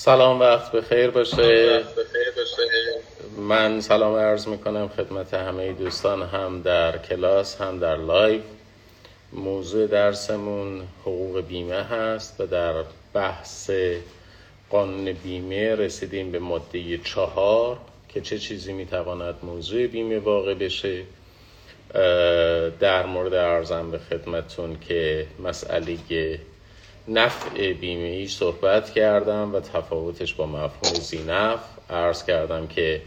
سلام وقت بخیر باشه. من سلام عرض می‌کنم خدمت همه دوستان هم در کلاس هم در لایو. موضوع درسمون حقوق بیمه هست و در بحث قانون بیمه رسیدیم به ماده چهار که چه چیزی می‌تواند موضوع بیمه واقع بشه. در مورد ارزم به خدمتون که مسئله نفع بیمه ای صحبت کردم و تفاوتش با مفهوم زینف. عرض کردم که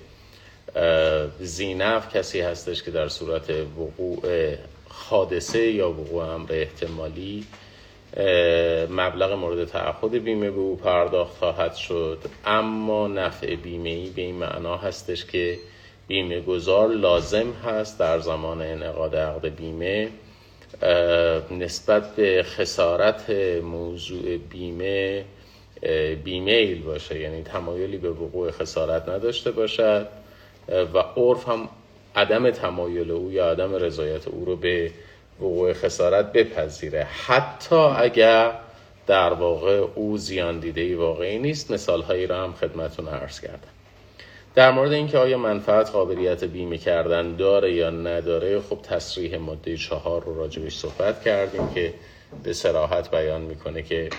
زینف کسی هستش که در صورت وقوع حادثه یا وقوع امر احتمالی مبلغ مورد تعهد بیمه به او پرداخت خواهد شد. اما نفع بیمه ای به این معنا هستش که بیمه گذار لازم هست در زمان انعقاد عقد بیمه نسبت به خسارت موضوع بیمه بیمیل باشه یعنی تمایلی به وقوع خسارت نداشته باشد و عرف هم عدم تمایل او یا عدم رضایت او رو به وقوع خسارت بپذیره. حتی اگر در واقع او زیان دیده واقعی نیست. مثال هایی را هم خدمتون عرض کردم. در مورد اینکه آیا منفعت قابلیت بیمه کردن داره یا نداره خب تصریح ماده چهار رو راجبش صحبت کردیم که به سراحت بیان می‌کنه که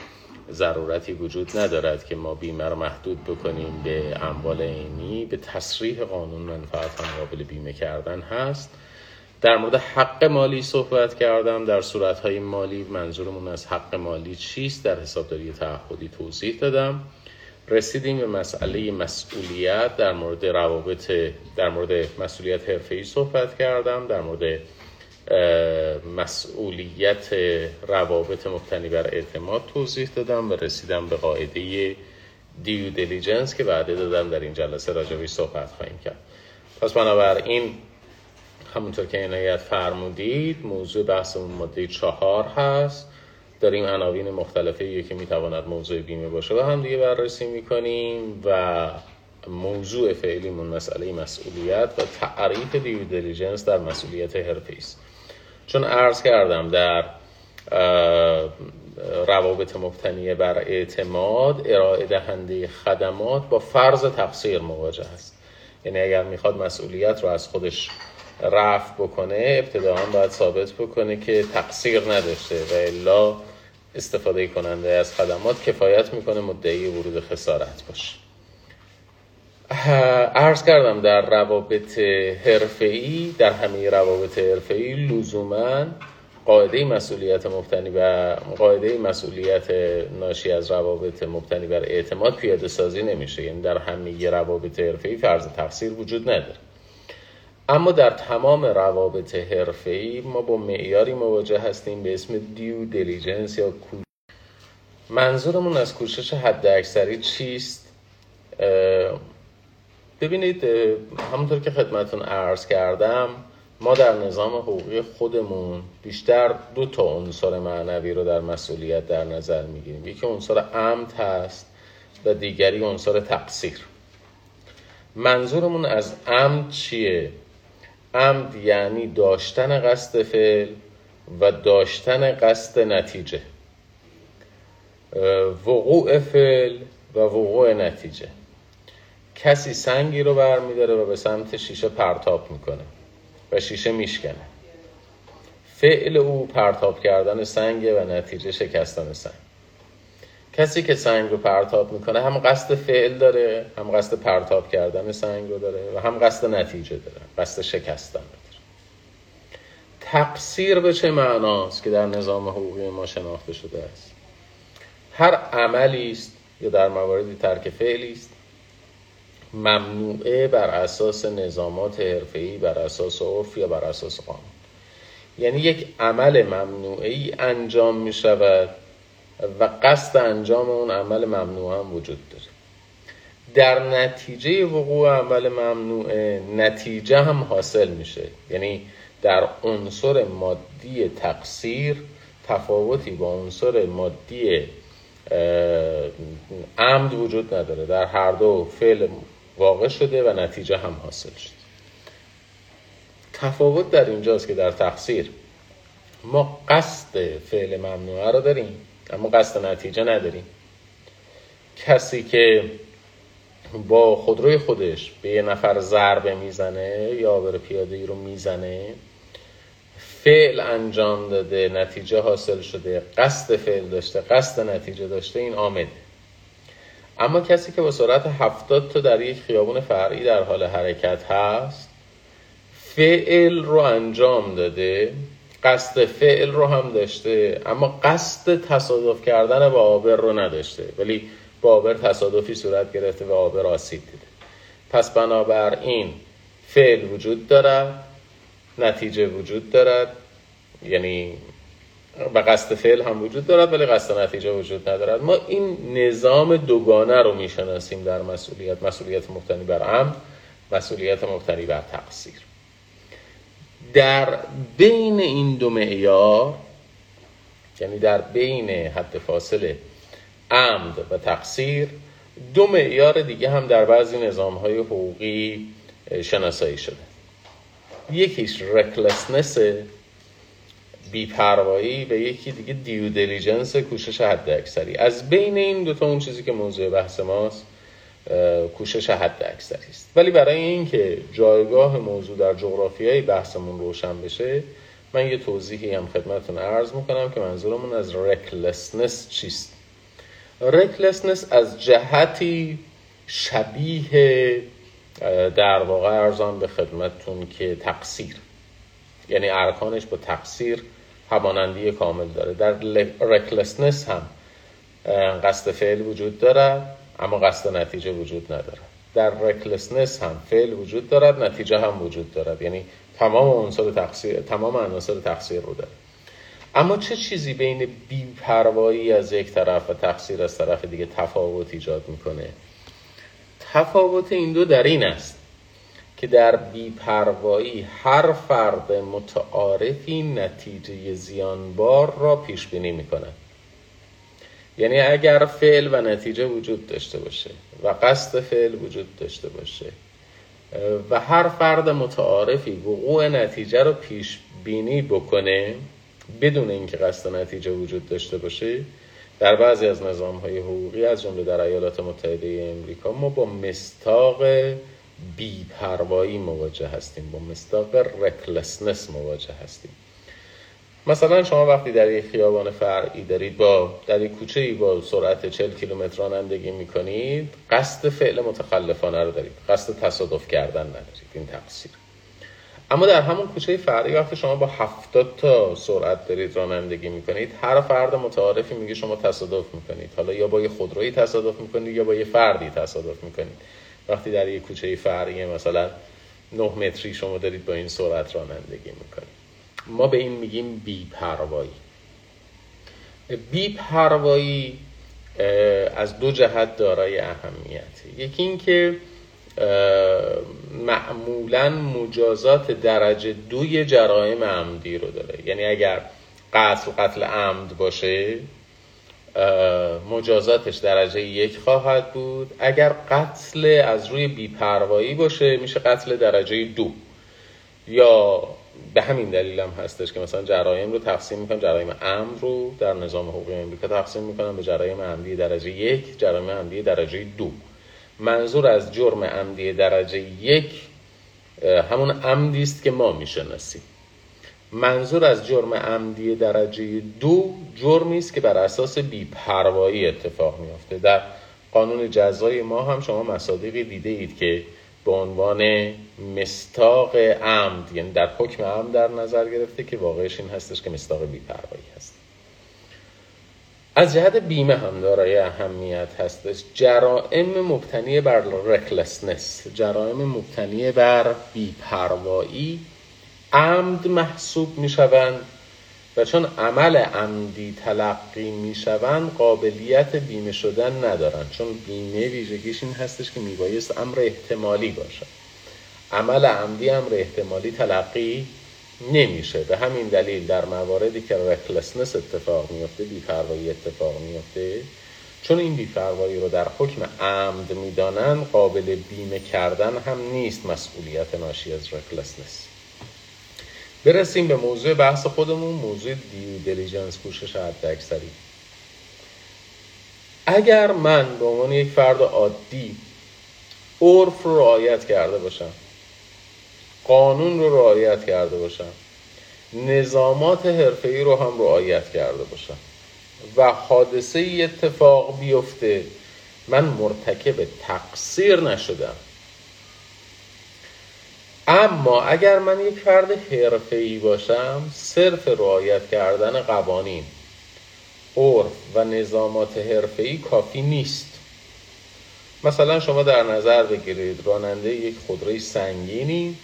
ضرورتی وجود ندارد که ما بیمه رو محدود بکنیم به اموال عینی. به تصریح قانون منفعت هم قابل بیمه کردن هست. در مورد حق مالی صحبت کردم. در صورتهای مالی منظورمون از حق مالی چیست؟ در حسابداری تعهدی توضیح دادم. رسیدیم به مسئله مسئولیت. در مورد روابط در مورد مسئولیت حرفه‌ای صحبت کردم. در مورد مسئولیت روابط مبتنی بر اعتماد توضیح دادم و رسیدم به قاعده due diligence که وعده دادم در این جلسه راجبش صحبت خواهیم کرد. پس بنابراین همونطور که عنایت فرمودید موضوع بحثمون ماده چهار هست. داریم عناوین مختلفی که می‌تواند موضوع بیمه باشه با هم دیگه بررسی می‌کنیم و موضوع فعلیمون مسئله مسئولیت و تعریف due diligence در مسئولیت حرفه‌ای است چون عرض کردم در روابط مبتنی بر اعتماد ارائه دهنده خدمات با فرض تقصیر مواجه است. یعنی اگر می‌خواد مسئولیت رو از خودش رفع بکنه ابتداعا باید ثابت بکنه که تقصیر نداشته و الا استفاده کننده از خدمات کفایت می‌کنه مدعی ورود خسارت باشه. عرض کردم در روابط حرفه‌ای در همه روابط حرفه‌ای لزوما قاعده مسئولیت مبتنی بر قاعده مسئولیت ناشی از روابط مبتنی بر اعتماد پیاده سازی نمیشه. یعنی در همه روابط حرفه‌ای فرض تقصیر وجود نداره. اما در تمام روابط حرفه‌ای ما با معیاری مواجه هستیم به اسم دیو دیلیجنس یا کو منظورمون از کوشش حد اکثری چیست؟ ببینید همونطور که خدمتون عرض کردم ما در نظام حقوقی خودمون بیشتر دو تا عنصر معنوی رو در مسئولیت در نظر می‌گیریم. یکی عنصر عمد هست و دیگری عنصر تقصیر. منظورمون از عمد چیه؟ عمد یعنی داشتن قصد فعل و داشتن قصد نتیجه. وقوع فعل و وقوع نتیجه. کسی سنگی رو برمیداره و به سمت شیشه پرتاب می‌کنه و شیشه میشکنه. فعل او پرتاب کردن سنگه و نتیجه شکستن سنگ. کسی که سنگ رو پرتاب می‌کنه هم قصد فعل داره هم قصد پرتاب کردن سنگ رو داره و هم قصد نتیجه داره قصد شکستن داره. تقصیر به چه معناست که در نظام حقوقی ما شناخته شده است؟ هر عملی است یا در مواردی ترک فعلی است ممنوعه بر اساس نظامات حرفه‌ای بر اساس عرف یا بر اساس قانون. یعنی یک عمل ممنوعه انجام می شود و قصد انجام اون عمل ممنوع هم وجود داره. در نتیجه وقوع عمل ممنوعه نتیجه هم حاصل میشه. یعنی در عنصر مادی تقصیر تفاوتی با عنصر مادی عمد وجود نداره. در هر دو فعل واقع شده و نتیجه هم حاصل شده. تفاوت در اینجاست که در تقصیر ما قصد فعل ممنوعه رو داریم. اما قصد نتیجه نداریم. کسی که با خودروی خودش به یه نفر ضربه می‌زنه یا بر پیاده ای رو می‌زنه فعل انجام داده نتیجه حاصل شده قصد فعل داشته قصد نتیجه داشته این آمده. اما کسی که با سرعت هفتاد تا در یک خیابون فرعی در حال حرکت هست فعل رو انجام داده قصد فعل رو هم داشته اما قصد تصادف کردن با آبر رو نداشته ولی با آبر تصادفی صورت گرفته و آبر آسیب دیده. پس بنابراین فعل وجود دارد نتیجه وجود دارد یعنی و قصد فعل هم وجود دارد ولی قصد نتیجه وجود ندارد. ما این نظام دوگانه رو می‌شناسیم در مسئولیت مسئولیت مبتنی بر عمد مسئولیت مبتنی بر تقصیر. در بین این دو معیار یعنی در بین حد فاصله عمد و تقصیر دو معیار دیگه هم در بعضی نظام های حقوقی شناسایی شده. یکیش recklessness بیپروایی و یکی دیگه due diligence کوشش حد اکثری از بین این دوتا اون چیزی که موضوع بحث ماست کوشش حد اکثری است. ولی برای اینکه جایگاه موضوع در جغرافیای بحثمون روشن بشه من یه توضیحی هم خدمتتون عرض می‌کنم که منظورمون از recklessness چیست. رکلسنس از جهتی شبیه در واقع ارزان به خدمتتون که تقصیر. یعنی ارکانش با تقصیر همانندی کامل داره. در رکلسنس هم قصد فعل وجود دارد اما قصد نتیجه وجود ندارد در رکلسنس هم فعل وجود دارد نتیجه هم وجود دارد. یعنی تمام عنصر تقصیر تمام عناصر تقصیر رو داره. اما چه چیزی بین بیپروایی از یک طرف و تقصیر از طرف دیگه تفاوت ایجاد می‌کنه؟ تفاوت این دو در این است که در بیپروایی هر فرد متعارفی نتیجه زیانبار را پیش بینی می‌کند. یعنی اگر فعل و نتیجه وجود داشته باشه و قصد فعل وجود داشته باشه و هر فرد متعارفی وقوع نتیجه رو پیش بینی بکنه بدون اینکه قصد نتیجه وجود داشته باشه در بعضی از نظام های حقوقی از جمله در ایالات متحده امریکا ما با مستاق بیپروایی مواجه هستیم با مستاق رکلسنس مواجه هستیم. مثلا شما وقتی در یک خیابان فرعی دارید با در یک کوچه ای با سرعت 40 کیلومتر رانندگی می‌کنید قصد فعل متخلفانه رو دارید قصد تصادف کردن ندارید این تقصیر. اما در همون کوچه فرعی وقتی شما با 70 تا سرعت دارید رانندگی می‌کنید هر فرد متعارفی میگه شما تصادف می‌کنید. حالا یا با یه خودرویی تصادف می‌کنید یا با یه فردی تصادف می‌کنید. وقتی در یک کوچه فرعی مثلا 9 متری شما دارید با این سرعت رانندگی می‌کنید. ما به این میگیم بیپروایی. بیپروایی از دو جهت دارای اهمیت. یکی اینکه معمولا مجازات درجه دوی جرایم عمدی رو داره. یعنی اگر قتل قتل عمد باشه مجازاتش درجه یک خواهد بود. اگر قتل از روی بیپروایی باشه میشه قتل درجه دو. یا به همین دلیل هم هستش که مثلا جرایم رو تقسیم می‌کنن جرایم عمد رو در نظام حقوقی امریکا تقسیم می‌کنن به جرایم عمدی درجه یک جرایم عمدی درجه دو. منظور از جرم عمدی درجه یک همون عمدی است که ما می‌شناسیم. منظور از جرم عمدی درجه دو جرمی است که بر اساس بیپروایی اتفاق میافته. در قانون جزای ما هم شما مصادیقی دیده اید که به عنوان مستاق عمد یعنی در حکم عمد در نظر گرفته که واقعش این هستش که مستاق بیپروایی هست. از جهت بیمه هم دارای اهمیت هستش. جرائم مبتنی بر رکلسنس جرائم مبتنی بر بیپروایی عمد محسوب می شوند و چون عمل عمدی تلقی می شوند قابلیت بیمه شدن ندارند. چون بیمه ویژگیش این هستش که میبایست امر احتمالی باشد. عمل عمدی امر احتمالی تلقی نمیشه. به همین دلیل در مواردی که recklessness اتفاق میفته بیپروایی اتفاق میفته چون این بیپروایی رو در حکم عمد می‌دانند قابل بیمه کردن هم نیست مسئولیت ناشی از recklessness برسیم به موضوع بحث خودمون موضوع due diligence کوشش حد اکثری اگر من به عنوان یک فرد عادی عرف رو رعایت کرده باشم قانون رو رعایت کرده باشم نظامات حرفه‌ای رو هم رعایت کرده باشم و حادثه ای اتفاق بیفته من مرتکب تقصیر نشدم. اما اگر من یک فرد حرفه‌ای باشم صرف رعایت کردن قوانین عرف و نظامات حرفه‌ای کافی نیست. مثلا شما در نظر بگیرید راننده یک خودروی سنگینی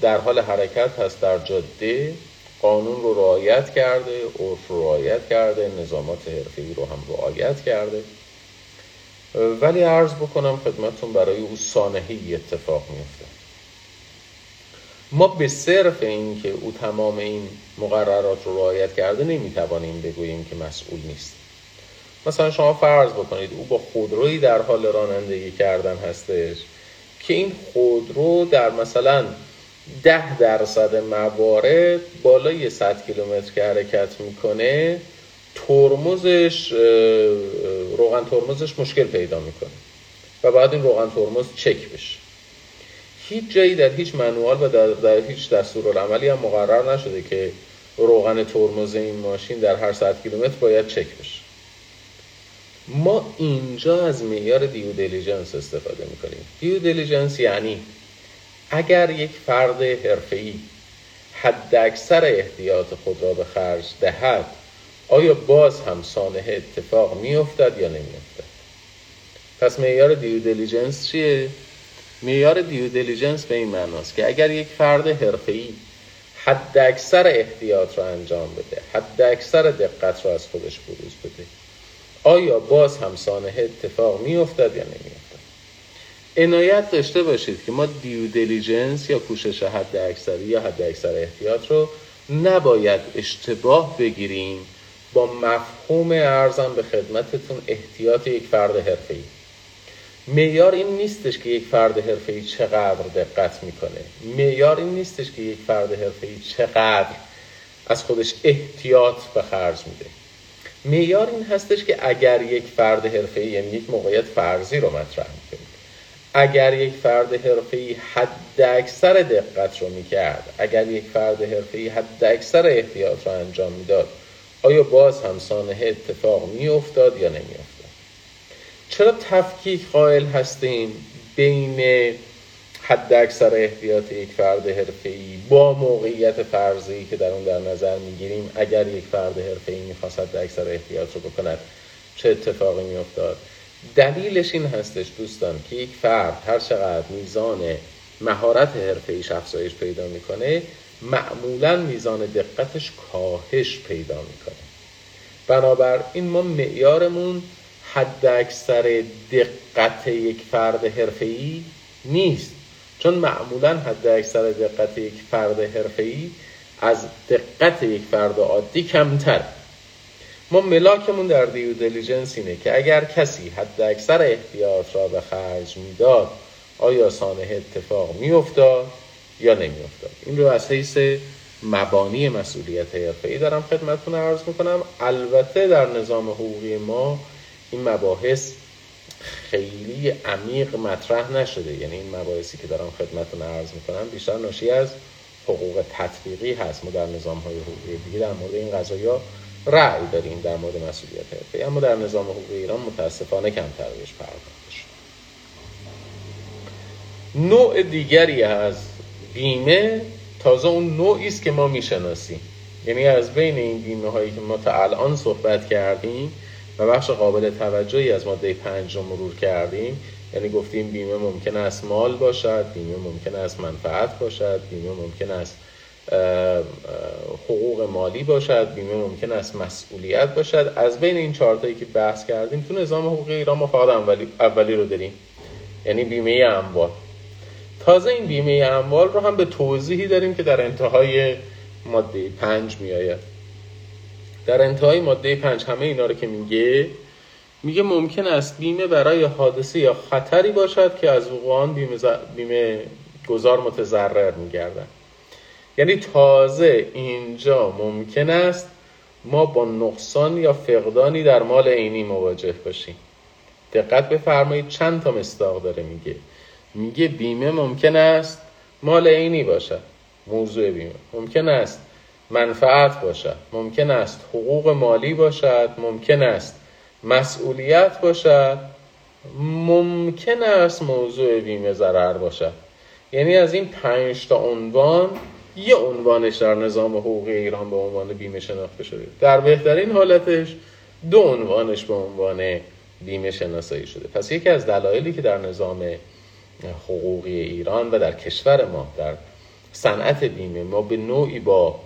در حال حرکت هست در جاده قانون رو رعایت کرده عرف رو رعایت کرده نظامات حرفه‌ای رو هم رعایت کرده. ولی عرض بکنم خدمتون برای او سانحی اتفاق میفته ما به صرف این که او تمام این مقررات رو رعایت کرده نمی‌توانیم بگوییم که مسئول نیست. مثلا شما فرض بکنید او با خودرویی در حال رانندگی کردن هستش که این خودرو در مثلا ده درصد موارد بالای 100 کیلومتر که حرکت می‌کنه ترمزش روغن ترمزش مشکل پیدا می‌کنه. و بعد این روغن ترمز چک بشه. هیچ جایی در هیچ منوال و در, در هیچ دستورالعملی هم مقرر نشده که روغن ترمز این ماشین در هر 100 کیلومتر باید چک بشه. ما اینجا از معیار due diligence استفاده می‌کنیم. due diligence یعنی اگر یک فرد حرفه‌ای حد اکثر احتیاط خود را به خرج دهد آیا باز هم سانحه اتفاق میافتد یا نمیافتد؟ پس معیار due diligence چیه؟ معیار due diligence به این معناست که اگر یک فرد حرفه‌ای حد اکثر احتیاط را انجام بده حد اکثر دقت را از خودش بروز بده آیا باز هم سانحه اتفاق میافتد یا نمیافتد عنایت داشته باشید که ما دیو دیلیجنس یا کوشش حد اکثری یا حد اکثر احتیاط رو نباید اشتباه بگیریم با مفهوم ارزم به خدمتتون احتیاط یک فرد حرفه‌ای. معیار این نیستش که یک فرد حرفه‌ای چقدر دقت می‌کنه. معیار این نیستش که یک فرد حرفه‌ای چقدر از خودش احتیاط به خرج میده. معیار این هستش که اگر یک فرد حرفه‌ای یعنی یک موقعیت فرضی رو مطرح می‌کنیم اگر یک فرد حرفه‌ای حد اکثر دقت رو می‌کرد اگر یک فرد حرفه‌ای حد اکثر احتیاط رو انجام می‌داد آیا باز هم سانحه اتفاق میافتاد یا نمیافتاد؟ چرا تفکیک قائل هستیم بین حد اکثر احتیاط یک فرد حرفه‌ای با موقعیت فرضی که در اون در نظر می‌گیریم اگر یک فرد حرفه‌ای می‌خواست حد اکثر احتیاط رو بکند چه اتفاقی میافتاد؟ دلیلش این هستش دوستان که یک فرد هر چقدر میزان مهارت حرفه‌ایش افزایش پیدا می‌کنه معمولا میزان دقتش کاهش پیدا می‌کنه. بنابراین ما معیارمون حد اکثر دقت یک فرد حرفه‌ای نیست. چون معمولا حد اکثر دقت یک فرد حرفه‌ای از دقت یک فرد عادی کمتر. ما ملاکمون در دیو دیلیجنس اینه که اگر کسی حد اکثر احتیاط را به خرج می‌داد آیا سانه اتفاق میافتاد یا نمیافتاد؟ این رو از حیث مبانی مسئولیت حرفه‌ای دارم خدمتتون عرض می‌کنم. البته در نظام حقوقی ما این مباحث خیلی عمیق مطرح نشده. یعنی این مباحثی که دارم خدمتتون عرض می‌کنم بیشتر ناشی از حقوق تطبیقی هست. ما در نظام های حقوقی دیگه در مورد این قضايا رأی داریم در مورد مسئولیت حرفه‌ای. اما در نظام حقوقی ایران متاسفانه کمتر بهش پرداخته شده. نوع دیگری از بیمه تازه اون نوعی است که ما می‌شناسیم. یعنی از بین این بیمه هایی که ما تا الان صحبت کردیم و بخش قابل توجهی از ماده پنج رو مرور کردیم. یعنی گفتیم بیمه ممکن است مال باشد بیمه ممکن است منفعت باشد بیمه ممکن است حقوق مالی باشد بیمه ممکن است مسئولیت باشد. از بین این چهارتایی که بحث کردیم تو نظام حقوقی ایران ما فقط اولی, اولی رو داریم. یعنی بیمه اموال. تازه این بیمه اموال رو هم به توضیحی داریم که در انتهای ماده پنج میآید. در انتهای ماده پنج همه اینا رو که میگه میگه ممکن است بیمه برای حادثه یا خطری باشد که از وقوع بیمه, بیمه گذار متضرر میگردن یعنی تازه اینجا ممکن است ما با نقصان یا فقدانی در مال عینی مواجه باشیم. دقت بفرمایید چند تا مستاق داره میگه. میگه بیمه ممکن است مال عینی باشد. موضوع بیمه. ممکن است منفعت باشد. ممکن است حقوق مالی باشد ممکن است مسئولیت باشد ممکن است موضوع بیمه ضرر باشد. یعنی از این پنج تا عنوان یه عنوانش در نظام حقوقی ایران به عنوان بیمه شناخته شده. در بهترین حالتش دو عنوانش به عنوان بیمه شناسایی شده. پس یکی از دلایلی که در نظام حقوقی ایران و در کشور ما در صنعت بیمه ما به نوعی با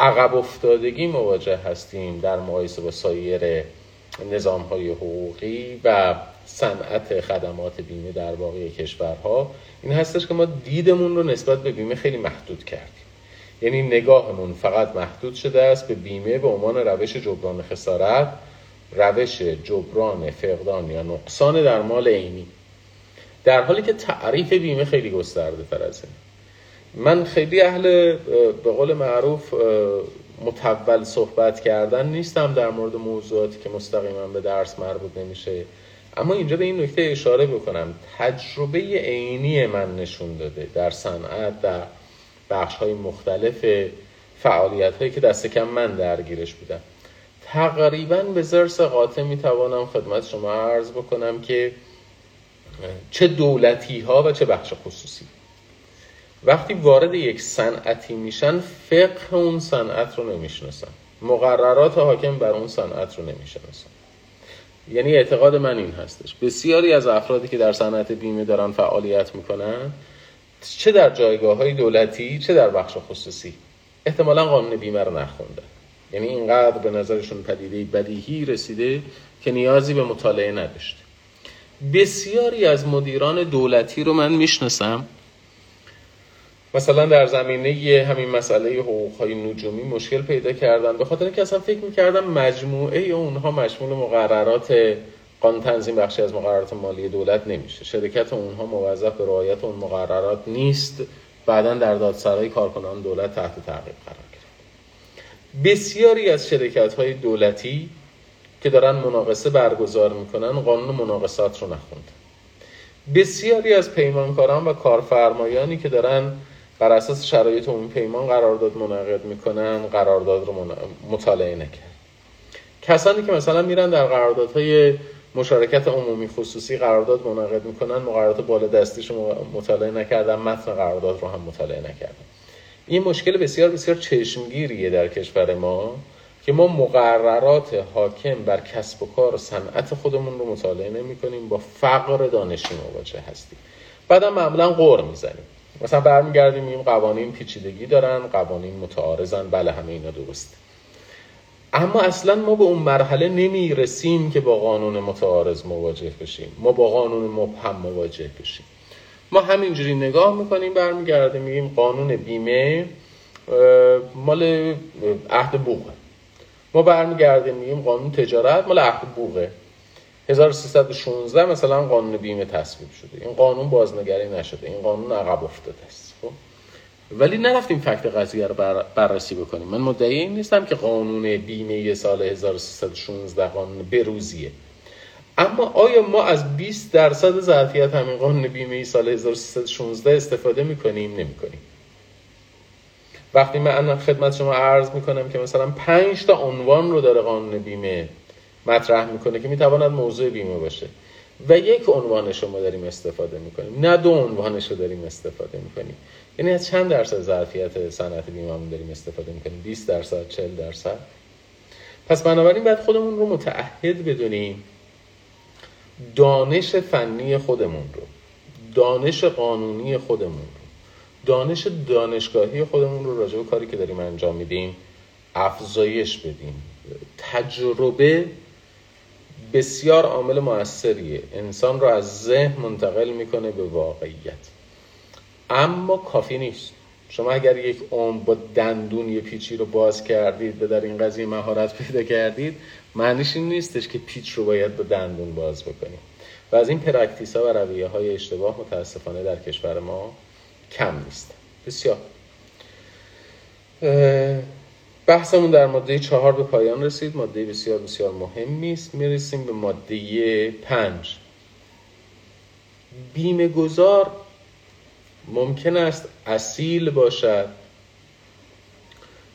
عقب افتادگی مواجه هستیم در مقایسه با سایر نظام های حقوقی و صنعت خدمات بیمه در باقی کشورها. این هستش که ما دیدمون رو نسبت به بیمه خیلی محدود کردیم. یعنی نگاهمون فقط محدود شده است به بیمه به عنوان روش جبران خسارت روش جبران فقدان یا نقصان در مال عینی. در حالی که تعریف بیمه خیلی گسترده تر از این. من خیلی اهل به قول معروف متول صحبت کردن نیستم در مورد موضوعاتی که مستقیما به درس مربوط نمیشه. اما اینجا به این نکته اشاره بکنم. تجربه عینی من نشون داده در صنعت در بخش های مختلف فعالیت هایی که دست کم من درگیرش بودم. تقریبا به زرس قاطع می‌توانم خدمت شما عرض بکنم که چه دولتی ها و چه بخش خصوصی. وقتی وارد یک صنعتی میشن فقه اون صنعت رو نمی‌شناسن. مقررات حاکم بر اون صنعت رو نمی‌شناسن. یعنی اعتقاد من این هستش. بسیاری از افرادی که در صنعت بیمه دارن فعالیت می‌کنن چه در جایگاه های دولتی چه در بخش خصوصی احتمالا قانون بیمه رو نخوندن. یعنی اینقدر به نظرشون پدیده بدیهی رسیده که نیازی به مطالعه نداشته بسیاری از مدیران دولتی رو من می‌شناسم مثلا در زمینه همین مسئله حقوق های نجومی مشکل پیدا کردن. به خاطر اینکه اصلا فکر می‌کردم مجموعه اونها مشمول مقررات قانون تنظیم بخشی از مقررات مالی دولت نمیشه. شرکت اونها موظف به رعایت اون مقررات نیست. بعدا در دادسرای کارکنان دولت تحت تعقیب قرار گرفت. بسیاری از شرکت های دولتی که دارن مناقصه برگزار می‌کنن قانون مناقصات رو نخوند بسیاری از پیمانکاران و کارفرمایانی که دارن بر اساس شرایط اون پیمان قرارداد منعقد می‌کنن قرارداد رو مطالعه نکرد. کسانی که مثلا میرن در قراردادهای مشارکت عمومی خصوصی قرارداد منعقد می‌کنن مقررات بالا دستیش مطالعه نکردن متن قرارداد رو هم مطالعه نکردن. این مشکل بسیار بسیار چشمگیریه در کشور ما که ما مقررات حاکم بر کسب و کار و صنعت خودمون رو مطالعه نمی کنیم با فقر دانشی مواجه هستیم. بعدا معمولا قور می‌زنیم. مثلا برمیگردیم میگیم قوانین پیچیدگی دارن قوانین متعارضن بله همه اینا درسته. اما اصلا ما به اون مرحله نمی رسیم که با قانون متعارض مواجه بشیم. ما با قانون مبهم مواجه بشیم. ما همینجوری نگاه می‌کنیم برمیگردیم میگیم قانون بیمه مال عهد بوغه. ما برمیگردیم میگیم قانون تجارت مال عهد بوغه. 1316 مثلا قانون بیمه تصویب شده. این قانون بازنگری نشده. این قانون عقب افتاده است. خب؟ ولی نرفتیم فکت قضیه رو بررسی بکنیم. من مدعی این نیستم که قانون بیمه سال 1316 قانون بروزیه. اما آیا ما از 20 درصد ظرفیت همین قانون بیمه سال 1316 استفاده می‌کنیم؟ نمی‌کنیم. وقتی من خدمت شما عرض می‌کنم که مثلا 5 تا عنوان رو داره قانون بیمه مطرح می‌کنه که می‌تواند موضوع بیمه باشه. و یک عنوانش ما داریم استفاده می‌کنیم. نه دو عنوانش رو داریم استفاده می‌کنیم. یعنی از چند درصد ظرفیت صنعت بیمه داریم استفاده می‌کنیم؟ 20 درصد 40 درصد. پس بنابراین باید خودمون رو متعهد بدونیم دانش فنی خودمون رو دانش قانونی خودمون رو دانش دانشگاهی خودمون رو راجع به کاری که داریم انجام میدیم افزایش بدیم. تجربه بسیار عامل موثریه. انسان رو از ذهن منتقل می‌کنه به واقعیت. اما کافی نیست. شما اگر یک عمر با دندون یه پیچی رو باز کردید و در این قضیه مهارت پیدا کردید معنیش این نیستش که پیچ رو باید با دندون باز بکنید و از این practice ها و رویه های اشتباه متاسفانه در کشور ما کم نیست. بسیار. بحثمون در ماده چهار به پایان رسید. ماده بسیار بسیار مهمی است می‌رسیم به ماده پنج. بیمه گذار ممکن است اصیل باشد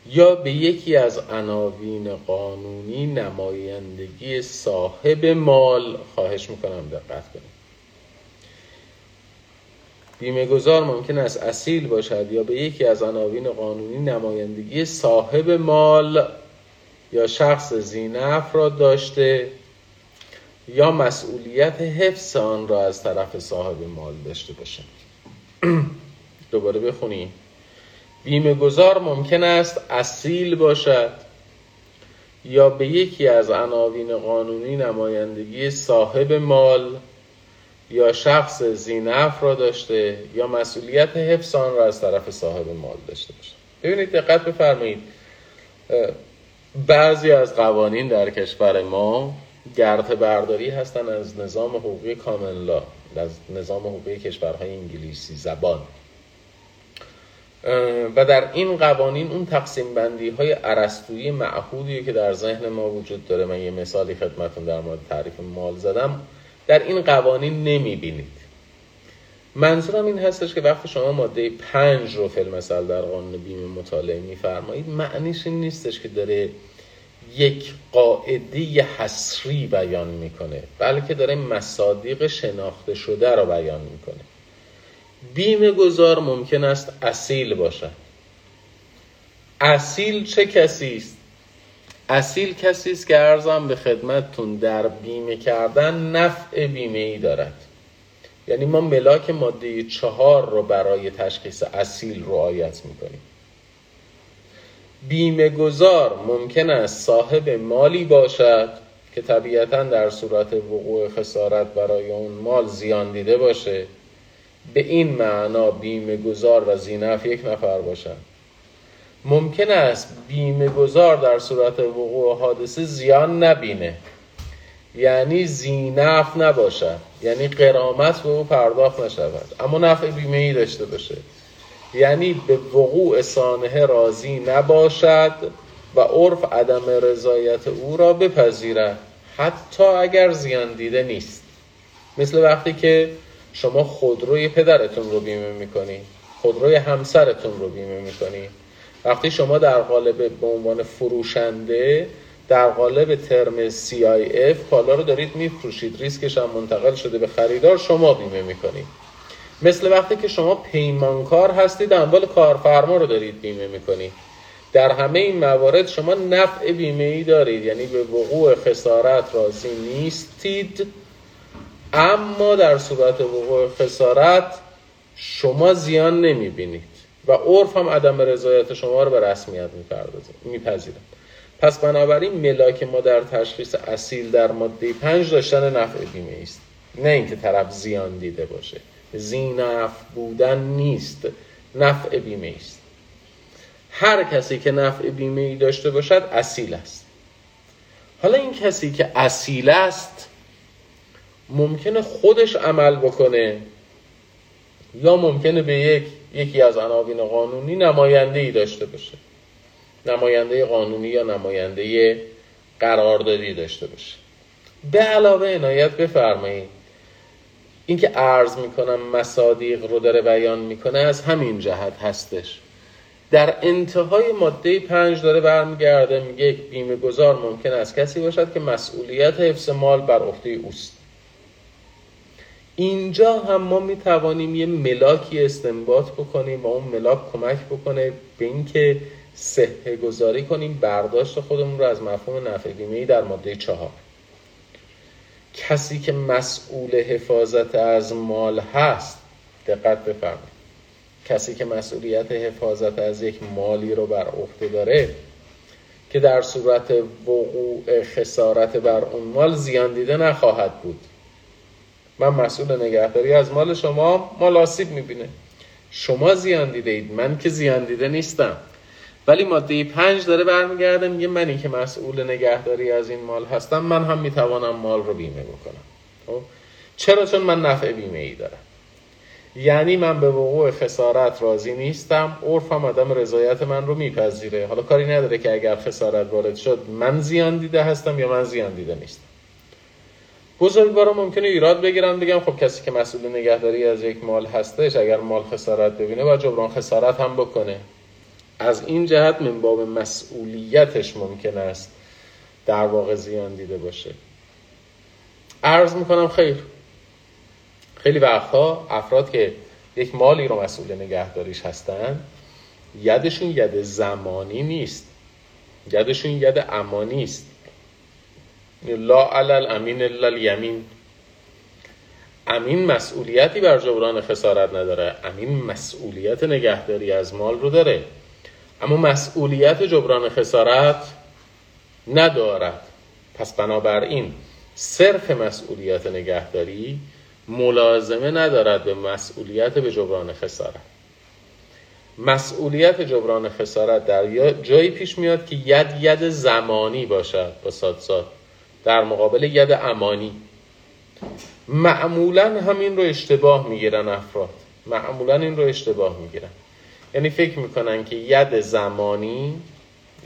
یا به یکی از عناوین قانونی نمایندگی صاحب مال خواهش می‌کنم دقت کنید. بیمه گذار ممکن است اصیل باشد یا به یکی از عناوین قانونی نمایندگی صاحب مال یا شخص زینف را داشته یا مسئولیت حفظ آن را از طرف صاحب مال داشته باشد دوباره بخونیم بیمه گذار ممکن است اصیل باشد یا به یکی از عناوین قانونی نمایندگی صاحب مال یا شخص زینف را داشته یا مسئولیت حفظ آن را از طرف صاحب مال داشته باشه. ببینید دقت بفرمایید. بعضی از قوانین در کشور ما گرد برداری هستن از نظام حقوقی کامن از نظام حقوقی کشورهای انگلیسی زبان. و در این قوانین اون تقسیم بندی های عرستویی معهودی که در ذهن ما وجود داره من یه مثالی خدمتون در مورد تعریف مال زدم. در این قوانین نمی بینید منظورم این هستش که وقتی شما ماده پنج رو فیلم مثال در قانون بیمه مطالعه میفرمایید معنیش این نیستش که داره یک قاعده حسری بیان می‌کنه بلکه داره مصادیق شناخته شده رو بیان می‌کنه. بیمه گذار ممکن است اصیل باشد. اصیل چه کسی است؟ اصیل کسی است که ارزم به خدمتتون در بیمه کردن نفع بیمه ای دارد. یعنی ما ملاک ماده چهار رو برای تشخیص اصیل رعایت می‌کنیم. بیمه گذار ممکن است صاحب مالی باشد که طبیعتا در صورت وقوع خسارت برای اون مال زیان دیده باشه. به این معنا بیمه گذار و زینف یک نفر باشند. ممکن است بیمه گذار در صورت وقوع حادثه زیان نبینه. یعنی زینف نباشد. یعنی قرامت به او پرداخت نشود. اما نفع بیمه ای داشته باشه. یعنی به وقوع سانحه راضی نباشد و عرف عدم رضایت او را بپذیرد. حتی اگر زیان دیده نیست. مثل وقتی که شما خودروی پدرتون رو بیمه می‌کنی. خودروی همسرتون رو بیمه می‌کنی. وقتی شما در قالب به عنوان فروشنده در قالب ترم CIF کالا رو دارید میفروشید. ریسکش هم منتقل شده به خریدار. شما بیمه می‌کنید. مثل وقتی که شما پیمانکار هستید اموال کارفرما رو دارید بیمه می‌کنید. در همه این موارد شما نفع بیمه ای دارید. یعنی به وقوع خسارت راضی نیستید. اما در صورت وقوع خسارت شما زیان نمی‌بینید. و عرف هم عدم رضایت شما رو به رسمیت میپذیرد پس بنابراین ملاک ما در تشخیص اصیل در ماده پنج داشتن نفع بیمه است. نه اینکه طرف زیان دیده باشه. زینف بودن نیست. نفع بیمه است. هر کسی که نفع بیمه ای داشته باشد اصیل است. حالا این کسی که اصیل است ممکنه خودش عمل بکنه یا ممکنه به یک یکی از عناوین قانونی نماینده ای داشته باشه. نماینده قانونی یا نماینده قراردادی داشته باشه. به علاوه عنایت بفرمایید. اینکه عرض می‌کنم مصادیق رو داره بیان می‌کنه از همین جهت هستش. در انتهای ماده پنج داره برمیگرده میگه یک بیمه گذار ممکن است کسی باشد که مسئولیت حفظ مال بر عهده اوست. اینجا هم ما می توانیم یه ملاکی استنباط بکنیم و اون ملاک کمک بکنه به اینکه صحه گذاری کنیم برداشت خودمون رو از مفهوم نفع بیمه در ماده چهار. کسی که مسئول حفاظت از مال هست دقت بفرمایید. کسی که مسئولیت حفاظت از یک مالی رو بر عهده داره که در صورت وقوع خسارت بر اون مال زیان دیده نخواهد بود. من مسئول نگهداری. از مال شما مال آسیب می‌بینه. شما زیان دیده اید من که زیان دیده نیستم. ولی ماده پنج داره برمیگرده میگه منی که مسئول نگهداری از این مال هستم من هم می‌توانم مال رو بیمه بکنم. خب؟ چرا؟ چون من نفع بیمه ای دارم. یعنی من به وقوع خسارت راضی نیستم عرفم آدم رضایت من رو میپذیره. حالا کاری نداره که اگر خسارت وارد شد من زیان دیده هستم یا من زیان دیده نیستم. بزرگوارا ممکنه ایراد بگیرن بگم خب کسی که مسئول نگهداری از یک مال هستش اگر مال خسارت ببینه باید جبران خسارت هم بکنه. از این جهت من باب مسئولیتش ممکن است در واقع زیان دیده باشه. عرض می‌کنم خیر. خیلی وقتها افراد که یک مالی رو مسئول نگهداریش هستن یدشون ید زمانی نیست. یدشون ید امانی است لا علل امین الا الیمین. امین مسئولیتی بر جبران خسارت نداره. امین مسئولیت نگهداری از مال رو داره. اما مسئولیت جبران خسارت ندارد. پس بنابراین صرف مسئولیت نگهداری ملازمه ندارد به مسئولیت به جبران خسارت. مسئولیت جبران خسارت در جایی پیش میاد که ید ید زمانی باشد با ساد ساد در مقابل ید امانی. معمولا همین رو اشتباه می‌گیرن افراد. معمولا این رو اشتباه می‌گیرن. یعنی فکر می‌کنن که ید زمانی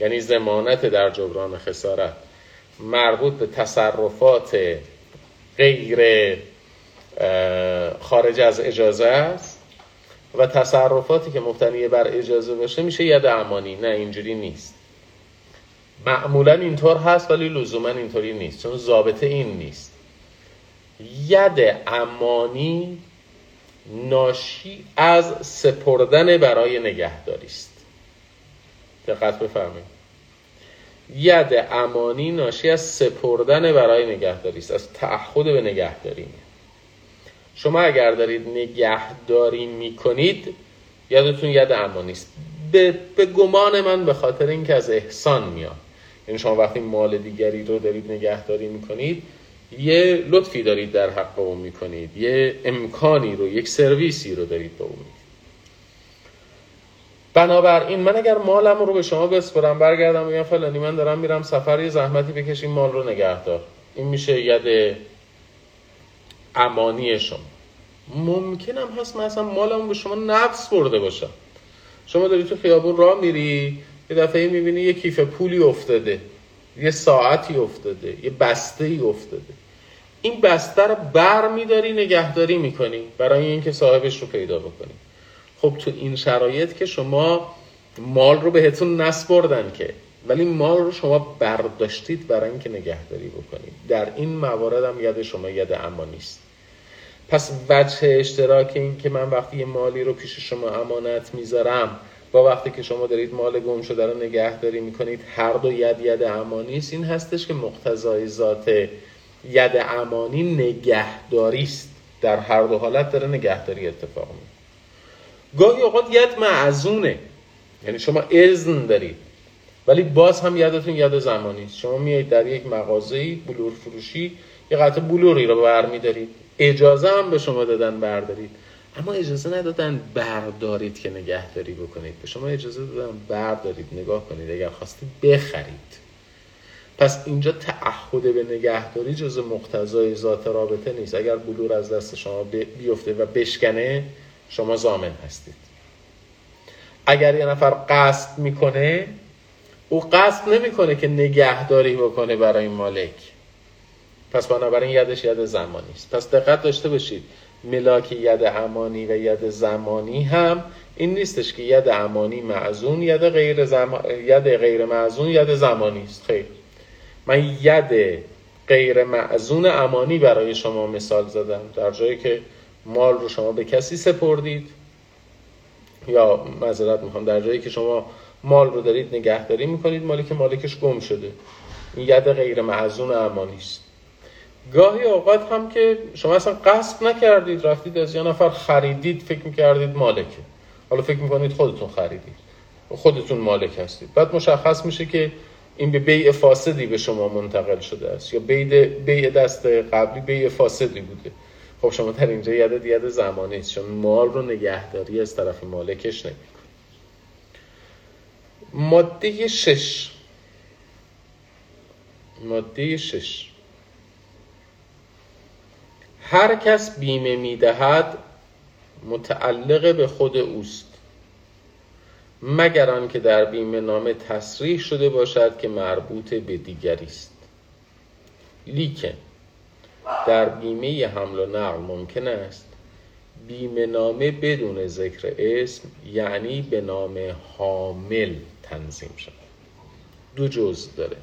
یعنی زمانت در جبران خسارت مربوط به تصرفات غیر خارج از اجازه است و تصرفاتی که مبتنی بر اجازه باشه میشه ید امانی. نه اینجوری نیست. معمولا اینطور هست ولی لزوما اینطوری نیست. چون ضابطه این نیست. ید امانی ناشی از سپردن برای نگهداری است. دقت بفرمایید. ید امانی ناشی از سپردن برای نگهداری است. از تعهد به نگهداری. شما اگر دارید نگهداری می‌کنید یادتون ید امانی است. به،, به گمان من به خاطر اینکه از احسان میاد. یعنی شما وقتی مال دیگری رو دارید نگهداری می‌کنید یه لطفی دارید در حق اون می‌کنید یه امکانی رو یک سرویسی رو دارید به اون می‌کنید بنابراین من اگر مالم رو به شما بسپرم برگردم بگم فلانی من دارم میرم سفر یه زحمتی بکشیم مال رو نگهدار. این میشه ید امانی شما. ممکنم هست من اصلا مالم به شما نفس برده باشم. شما داری تو خیابون راه میری یه دفعه می‌بینی یه کیف پولی افتاده یه ساعتی افتاده یه بسته ای افتاده. این بسته رو بر میداری نگهداری می‌کنی برای اینکه صاحبش رو پیدا بکنی. خب تو این شرایط که شما مال رو بهتون نسپردن که ولی مال رو شما برداشتید برای اینکه نگهداری بکنید. در این موارد هم ید شما ید اما نیست. پس وجه اشتراک این که من وقتی یه مالی رو پیش شما امانت می‌ذارم با وقتی که شما دارید مال گم شده رو نگهداری می‌کنید هر دو ید ید امانی است. این هستش که مقتضای ذات ید امانی نگهداری است. در هر دو حالت داره نگهداری اتفاق میفته گاهی اوقات ید معزونه. یعنی شما اذن دارید. ولی باز هم یادتون یاد زمانی است. شما میایید در یک مغازه بلور فروشی یه قطع بلوری رو برمیدارید. اجازه هم به شما دادن بردارید. اما اجازه ندادن بردارید که نگهداری بکنید. به شما اجازه دادن بردارید نگاه کنید. اگر خواستید بخرید. پس اینجا تعهد به نگهداری جز مقتضای ذات رابطه نیست. اگر بلور از دست شما بیفته و بشکنه شما زامن هستید. اگر یه نفر قصد می‌کنه او قصد نمی‌کنه که نگهداری بکنه برای مالک. پس بنابراین یدش ید زمانی است. پس دقت داشته باشید. ملاک ید امانی و ید زمانی هم این نیستش که ید امانی معزون ید غیر, زم... ید غیر معزون ید زمانی است. خیر. من ید غیر معزون امانی برای شما مثال زدم. در جایی که مال رو شما به کسی سپردید یا معذرت می‌خوام در جایی که شما مال رو دارید نگهداری می‌کنید مالی که مالکش گم شده. این ید غیر معزون امانی است. گاهی اوقات هم که شما اصلا قصد نکردید رفتید از یه نفر خریدید فکر می‌کردید مالکه. حالا فکر می‌کنید خودتون خریدید. خودتون مالک هستید. بعد مشخص میشه که این به بیع فاسدی به شما منتقل شده است. یا بیع دست قبلی بیع فاسدی بوده. خب شما در اینجا یاد ید زمانی است. چون مال رو نگهداری از طرف مالکش نمیکن ماده شش. ماده شش. هر کس بیمه می‌دهد متعلق به خود اوست. مگر که در بیمه نامه تصریح شده باشد که مربوط به دیگری است. لیکن در بیمه حمل و نقل ممکن است بیمه نامه بدون ذکر اسم یعنی به نام حامل تنظیم شود. دو جزء داره.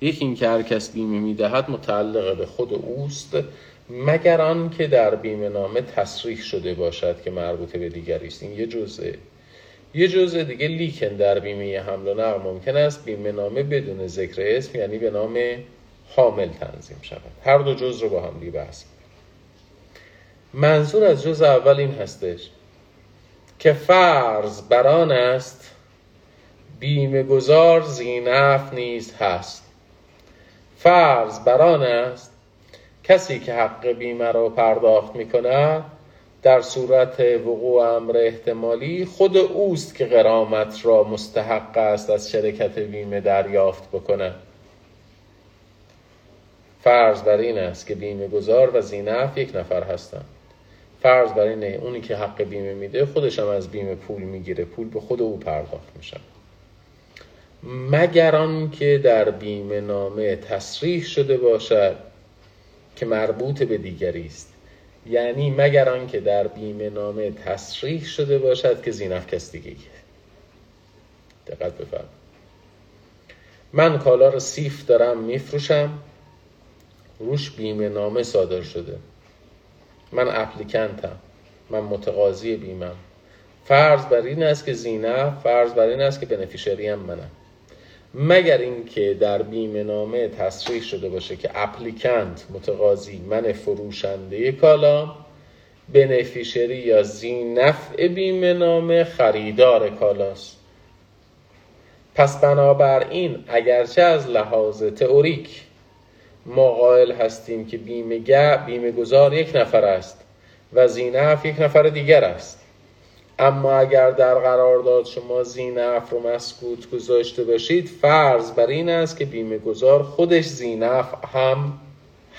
یکی این که هر کس بیمه می‌دهد متعلق به خود اوست. مگر آن که در بیمه نامه تصریح شده باشد که مربوط به دیگری است این یه جزءه یه جزء دیگه لیکن در بیمه حمل و نقل ممکن است بیمه نامه بدون ذکر اسم یعنی به نام حامل تنظیم شود. هر دو جزء رو با هم دیگه بحث منظور از جزء اول این هستش که فرض بران است بیمه گذار زینف نیز هست. فرض بران است کسی که حق بیمه را پرداخت می کند در صورت وقوع امر احتمالی خود اوست که قرامت را مستحق است از شرکت بیمه دریافت بکند. فرض بر این است که بیمه گذار و زینف یک نفر هستند. فرض بر اینه اونی که حق بیمه میده خودش هم از بیمه پول می‌گیره. پول به خود او پرداخت میشه مگر آن که در بیمه نامه تصریح شده باشد که مربوط به دیگری است. یعنی مگر آن که در بیمه نامه تصریح شده باشد که زینف کس دیگه دقت بفرم من کالا رو سیف دارم میفروشم. روش بیمه نامه صادر شده. من اپلیکنتم. من متقاضی بیمم. فرض بر این است که زینه فرض بر این است که بنفیشری هم منم. مگر اینکه در بیمه نامه تصریح شده باشه که اپلیکنت متقاضی من فروشنده کالا بنفیشری یا زینف بیمه نامه خریدار کالاست. پس بنابراین اگرچه از لحاظ تئوریک ما قائل هستیم که بیمه, بیمه گذار یک نفر است و زینف یک نفر دیگر است اما اگر در قرارداد شما زینف رو مسکوت گذاشته باشید فرض بر این است که بیمه گذار خودش زینف هم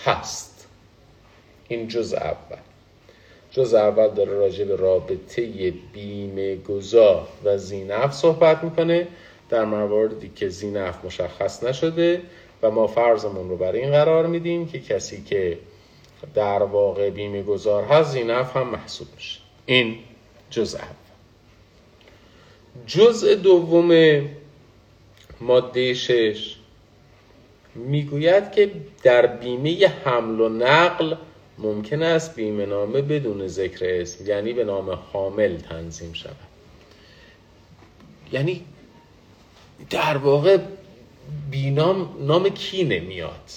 هست. این جز اول. جز اول داره راجع به رابطه بیمه گذار و زینف صحبت می‌کنه در مواردی که زینف مشخص نشده و ما فرضمون رو بر این قرار میدیم که کسی که در واقع بیمه گذار هست زینف هم محسوب میشه. این جزء اول. جزء دوم ماده شش می‌گوید که در بیمه حمل و نقل ممکن است بیمه نامه بدون ذکر اسم یعنی به نام حامل تنظیم شود. یعنی در واقع بینام نام کی نمیاد؟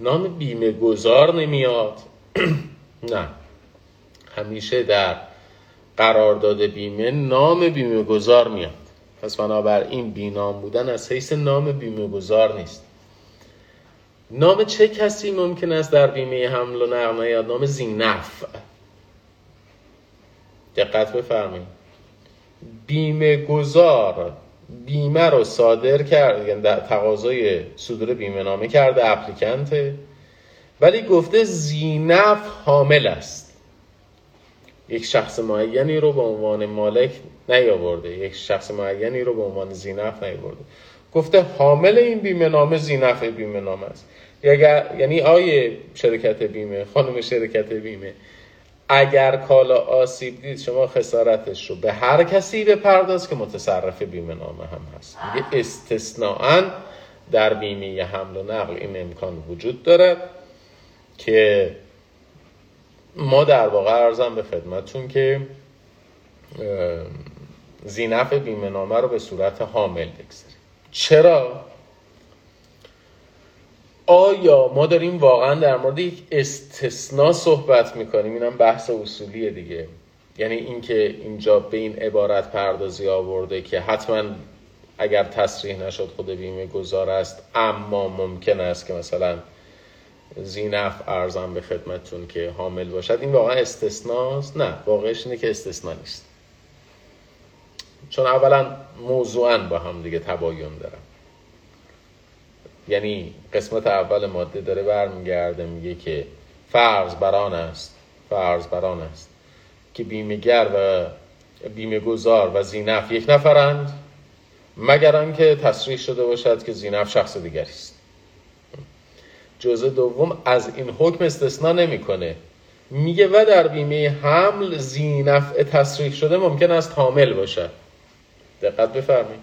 نام بیمه گذار نمیاد؟ نه. همیشه در قرارداد بیمه نام بیمه گذار میاد. پس بنابراین بینام بودن از حیث نام بیمه گذار نیست. نام چه کسی ممکن است در بیمه حمل و نقل نیاد؟ نام زینف. دقت بفرمایید. بیمه گذار بیمه رو صادر کرد یعنی تقاضای صدور بیمه نامه کرده اپلیکنت ولی گفته زینف حامل است. یک شخص معینی رو به عنوان مالک نیاورده. یک شخص معینی رو به عنوان زینف نیاورده. گفته حامل این بیمه نامه زینف بیمه نامه است یعنی آیه شرکت بیمه خانم شرکت بیمه. اگر کالا آسیب دید شما خسارتش رو به هر کسی بپرداز که متصرف بیمه نامه هم هست. میگه استثناعا در بیمه حمل و نقل این امکان وجود دارد که ما در واقع ارزم به خدمتون که زینف بیمه نامه رو به صورت حامل بگذاریم. چرا؟ آیا ما داریم واقعا در مورد یک استثناء صحبت می‌کنیم؟ اینم بحث اصولیه دیگه. یعنی اینکه اینجا به این عبارت پردازی آورده که حتما اگر تصریح نشد خود بیمه گذار است اما ممکن است که مثلا زینف ارزم به خدمتتون که حامل باشد. این واقعا استثناست؟ نه واقعش اینه که استثنا نیست. چون اولا موضوعا با هم دیگه تباین دارم یعنی قسمت اول ماده داره برمیگرده میگه که فرض بران است فرض بران است که بیمهگر و بیمه گذار و زینف یک نفرند مگر آنکه تصریح شده باشد که زینف شخص دیگری است. جزء دوم از این حکم استثنا نمی‌کنه. میگه و در بیمه حمل زینف تصریح شده ممکن است حامل باشد دقت بفرمایید.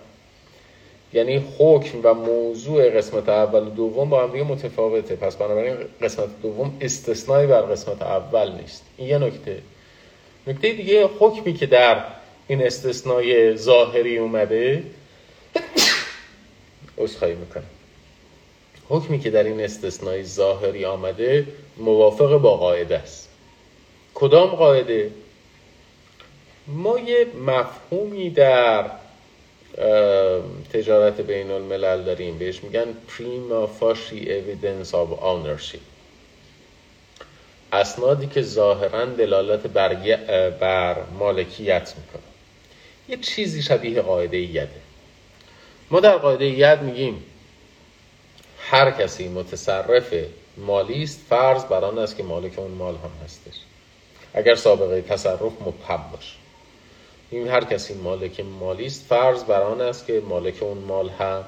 یعنی حکم و موضوع قسمت اول و دوم با هم دیگه متفاوته. پس بنابراین قسمت دوم استثنایی بر قسمت اول نیست. این یه نکته. نکته دیگه حکمی که در این استثنای ظاهری اومده خواهی می‌کنم. حکمی که در این استثنای ظاهری آمده موافق با قاعده است. کدام قاعده؟ ما یه مفهومی در تجارت بین الملل داریم. بهش میگن prima facie evidence of ownership. اسنادی که ظاهرا دلالت بر مالکیت می‌کنه. یه چیزی شبیه قاعده یده ما در قاعده ید میگیم هر کسی متصرف مالی است فرض بر آن است که مالک اون مال هم هستش. اگر سابقه تصرف مبهم باشه. این هر کسی متصرف مالی است فرض بر آن است که مالک اون مال هم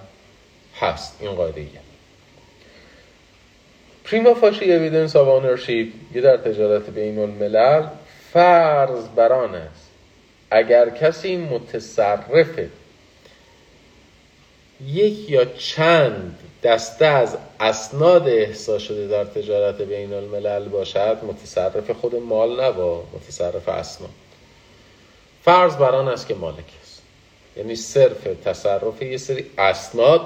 هست. این قاعده ای prima facie evidence of ownership یه در تجارت بین الملل فرض بر آن است. اگر کسی متصرف یک یا چند دسته از اسناد احصا شده در تجارت بین الملل باشد متصرف خود مال نبا متصرف اسناد. فرض بر آن است که مالک است. یعنی صرف تصرف یه سری اسناد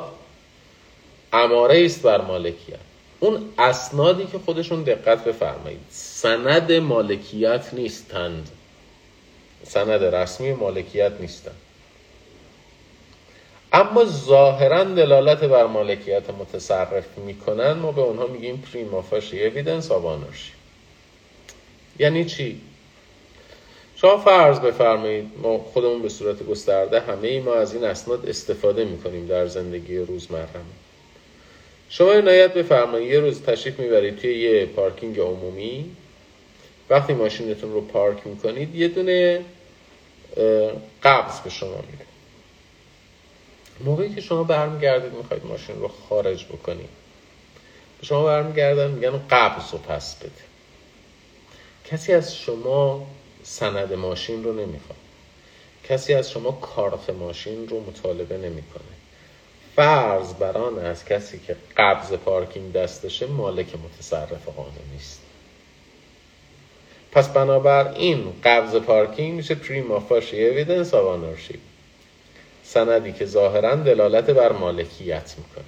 اماره است بر مالکیت. اون اسنادی که خودشون دقت بفرمایید سند مالکیت نیستند. سند رسمی مالکیت نیستند. اما ظاهرا دلالت بر مالکیت متصرف می‌کنن ما به اونها میگیم پریما فاشی اویدنس آف یعنی چی؟ شما فرض بفرمایید ما خودمون به صورت گسترده همه ای ما از این اسناد استفاده می‌کنیم در زندگی روزمره. شما عنایت بفرمایید یه روز تشریف می‌برید توی یه پارکینگ عمومی. وقتی ماشینتون رو پارک می‌کنید یه دونه قبض به شما میده. موقعی که شما برمیگردید می‌خواید ماشین رو خارج بکنید. به شما برمیگردن میگن قبض رو پس بده. کسی از شما سند ماشین رو نمی‌خواد. کسی از شما کارت ماشین رو مطالبه نمی‌کنه. فرض بر آنه کسی که قبض پارکینگ دستشه مالک متصرف قانونی است پس بنابراین قبض پارکینگ میشه prima facie evidence of سندی که ظاهرا دلالت بر مالکیت می‌کنه.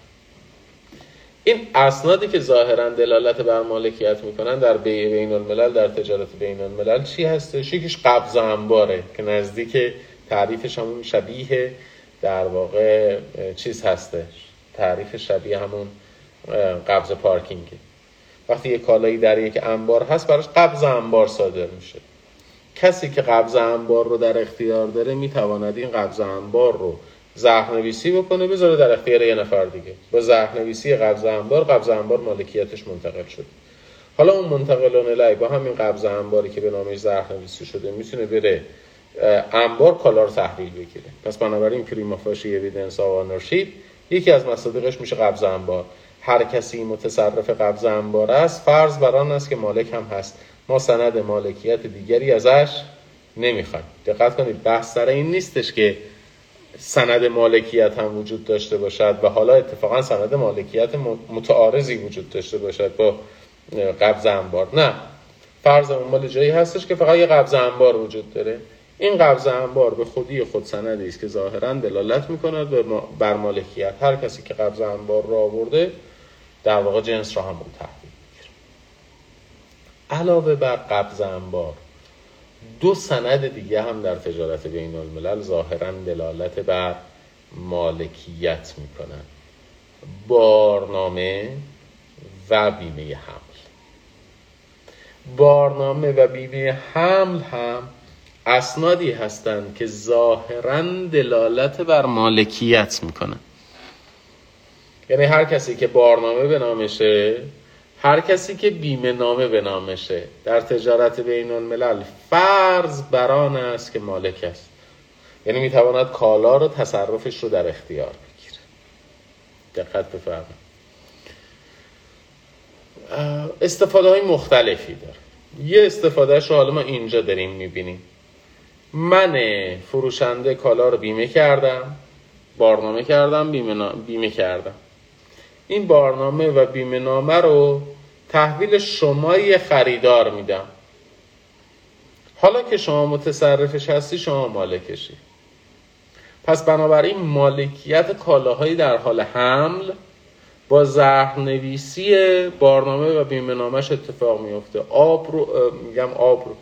این اسنادی که ظاهرا دلالت بر مالکیت می‌کنن در بین الملل در تجارت بین الملل چی هستش؟ یکیش قبض انباره که نزدیک تعریفش همون شبیه در واقع چیز هستش. تعریف شبیه همون قبض پارکینگه وقتی یک کالایی در یک انبار هست براش قبض انبار صادر میشه. کسی که قبض انبار رو در اختیار داره می‌تواند این قبض انبار رو زهرنویسی بکنه. بذاره در اختیار یه نفر دیگه. با زهرنویسی قبض انبار قبض انبار مالکیتش منتقل شد. حالا اون منتقلان الی با همین قبض انباری که به نامش زهرنویسی شده می‌تونه بره انبار کالا رو تحویل بگیره. پس بنابراین پریما فاشی اویدنس آنرشیپ یکی از مصادیقش میشه قبض انبار. هر کسی متصرف قبض انبار است فرض بر آن است که مالک هم هست. ما سند مالکیت دیگری ازش نمی‌خوایم. دقت کنید بحث سر این نیستش که سند مالکیت هم وجود داشته باشد و حالا اتفاقا سند مالکیت متعارضی وجود داشته باشد با قبض انبار. نه. فرض مال جایی هستش که فقط یه قبض انبار وجود داره. این قبض انبار به خودی خود سندی است که ظاهرا دلالت می‌کند بر مالکیت. هر کسی که قبض انبار را آورده در واقع جنس را هم می‌گیره علاوه بر قبض انبار دو سند دیگه هم در تجارت بین الملل ظاهرا دلالت بر مالکیت می‌کنن. بارنامه و بیمه حمل. بارنامه و بیمه حمل هم اسنادی هستند که ظاهرا دلالت بر مالکیت می‌کنن. یعنی هر کسی که بارنامه به نامشه هر کسی که بیمه نامه به نامشه در تجارت بین الملل فرض بران است که مالک است. یعنی می‌تواند کالا رو تصرفش رو در اختیار بگیره. دقت بفرمایید. استفاده های مختلفی داره. یه استفادهش رو حالا ما اینجا داریم می‌بینیم. من فروشنده کالا رو بیمه کردم بارنامه کردم بیمه, بیمه کردم. این بارنامه و بیمه نامه رو تحویل شما یه خریدار میدم. حالا که شما متصرفش هستی شما مالکشی. پس بنابراین مالکیت کالاهایی در حال حمل با زهرنویسی بارنامه و بیمه نامش اتفاق میفته آب رو میگم آب رو.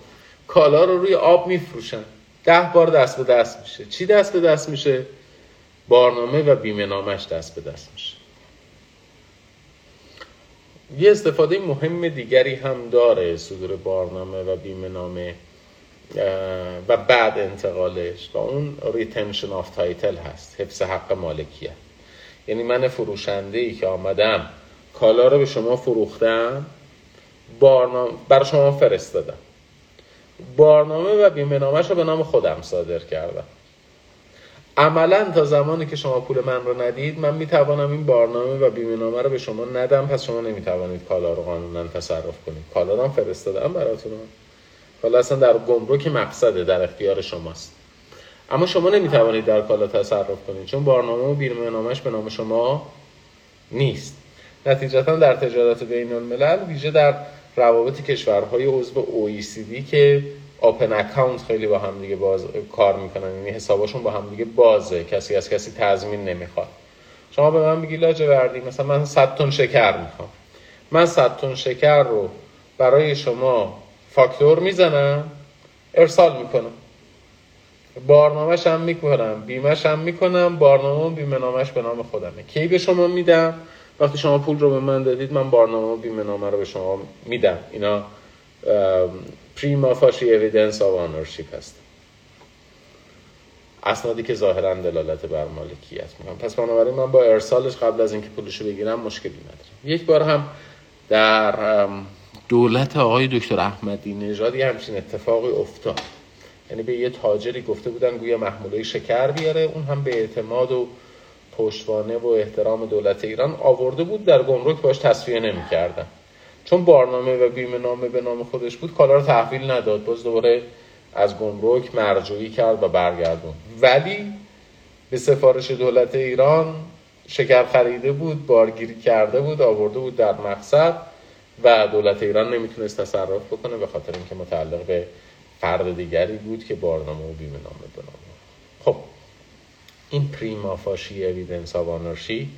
کالا رو روی آب میفروشن. ده بار دست به دست میشه. چی دست به دست میشه؟ بارنامه و بیمه نامش دست به دست میشه. یه استفاده مهم دیگری هم داره صدور بارنامه و بیمه نامه و بعد انتقالش و اون retention of title هست حفظ حق مالکیت یعنی من فروشنده ای که آمدم کالا رو به شما فروختم بارنامه برای شما فرستادم. بارنامه و بیمه نامش رو به نام خودم صادر کردم. عملا تا زمانی که شما پول من رو ندید من می‌توانم این بارنامه و بیمه نامه رو به شما ندم پس شما نمی‌توانید کالا رو قانونا تصرف کنید. کالا رو هم فرستادم براتون. حالا اصلا در گمرک مقصده در اختیار شماست. اما شما نمی‌توانید در کالا تصرف کنید چون بارنامه و بیمه نامش به نام شما نیست. نتیجتا در تجارت بین الملل ویژه در روابط کشورهای عضو OECD که آپن اکاونت خیلی با هم دیگه باز کار می‌کنن. یعنی حساباشون با هم دیگه بازه. کسی از کسی تضمین نمی‌خواد. شما به من بگی وردی مثلا من 100 تن شکر می‌خوام. من 100 تن شکر رو برای شما فاکتور می‌زنم ارسال می‌کنم. بارنامهش هم می‌کنم بیمهش هم می‌کنم بارنامه و بیمه نامش به نام خودمه. کی به شما میدم؟ وقتی شما پول رو به من دادید من بارنامه و بیمه نامه رو به شما میدم. اینا prima facie evidence of ownership هست اسنادی که ظاهرا دلالت بر مالکیت می‌کنن پس بنابراین من با ارسالش قبل از اینکه پولش رو بگیرم مشکلی ندارم. یک بار هم در دولت آقای دکتر احمدی نژاد همچین اتفاقی افتاد. یعنی به یه تاجری گفته بودن گویا محموله شکر بیاره. اون هم به اعتماد و پشتوانه و احترام دولت ایران آورده بود. در گمرک باش تسویه نمی‌کردن. چون بارنامه و بیمه نامه به نام خودش بود کالا رو تحویل نداد. باز دوباره از گمرک مرجوعی کرد و برگردون. ولی به سفارش دولت ایران شکر خریده بود بارگیری کرده بود آورده بود در مقصد و دولت ایران نمی‌تونست تصرف بکنه به خاطر اینکه متعلق به فرد دیگری بود که بارنامه و بیمه نامه بنامه خب این پریما فاشی اویدنس آوانرشی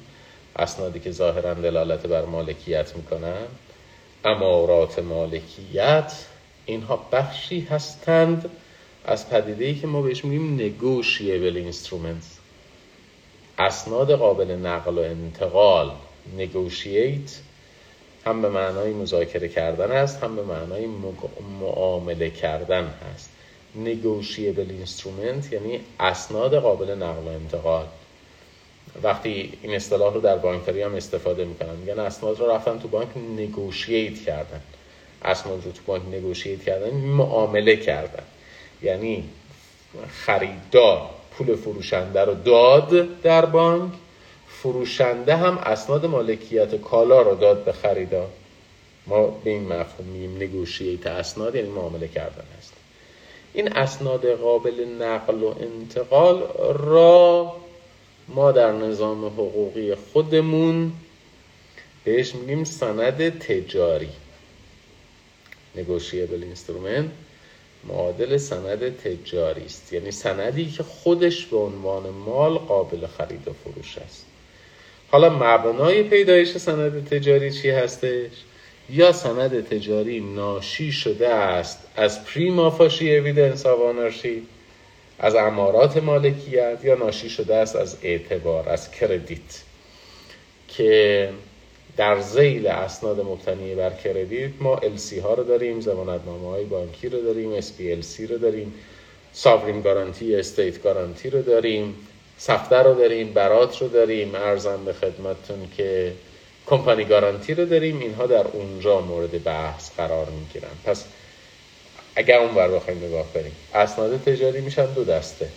اسنادی که ظاهرا دلالت بر مالکیت می‌کنن امارات مالکیت اینها بخشی هستند از پدیده ای که ما بهش میگیم negotiable instrument اسناد قابل نقل و انتقال negotiate هم به معنای مذاکره کردن است هم به معنای معامله کردن هست negotiable instrument یعنی اسناد قابل نقل و انتقال. وقتی این اصطلاح رو در بانکداری هم استفاده می‌کنن. میگن اسناد رو رفتن تو بانک نگوشیت کردن. اسناد رو تو بانک نگوشیت کردن معامله کردن. یعنی خریدار پول فروشنده رو داد در بانک فروشنده هم اسناد مالکیت کالا رو داد به خریدار. ما به این مفهوم میگیم نگوشیت اسناد یعنی معامله کردن است این اسناد قابل نقل و انتقال را ما در نظام حقوقی خودمون بهش میگیم سند تجاری. negotiable instrument معادل سند تجاری است. یعنی سندی که خودش به عنوان مال قابل خرید و فروش است. حالا مبنای پیدایش سند تجاری چی هستش؟ یا سند تجاری ناشی شده است از prima facie evidence of ownership از امارات مالکیت یا ناشی شده است از اعتبار از credit که در ذیل اسناد مبتنی بر credit ما LC ها رو داریم ضمانتنامه های بانکی رو داریم SBLC رو داریم sovereign guarantee state guarantee رو داریم سفته رو داریم برات رو داریم عرضم به خدمتتون که company guarantee رو داریم اینها در اونجا مورد بحث قرار می‌گیرن. پس اگر اون بر بخوایم نگاه کنیم اسناد تجاری میشن دو دسته.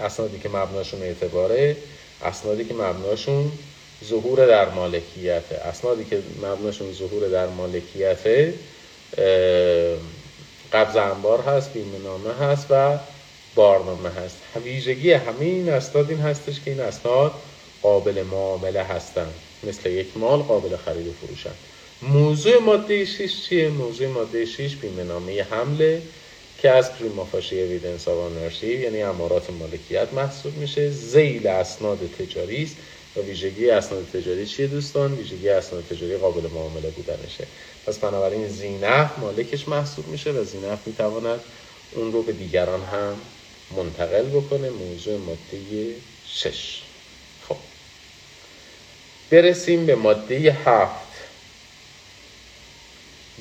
اسنادی که مبناشون اعتباره اسنادی که مبناشون ظهور در مالکیت. اسنادی که مبناشون ظهور در مالکیت قبض انبار هست بیمه نامه هست و بارنامه هست. ویژگی همه این اسناد این هستش که این اسناد قابل معامله هستند مثل یک مال قابل خرید و فروشن. موضوع ماده 6 چیه؟ موضوع ماده 6 بیمه نامه حمله که از پریمافاشی اویدنس آف یعنی امارات مالکیت محسوب میشه. زیل اسناد تجاری است. و ویژگی اسناد تجاری چیه دوستان؟ ویژگی اسناد تجاری قابل معامله بودنشه. پس بنابراین زینف مالکش محسوب میشه و زینف می‌تواند اون رو به دیگران هم منتقل بکنه. موضوع ماده 6 خب. برسیم به ماده هفت.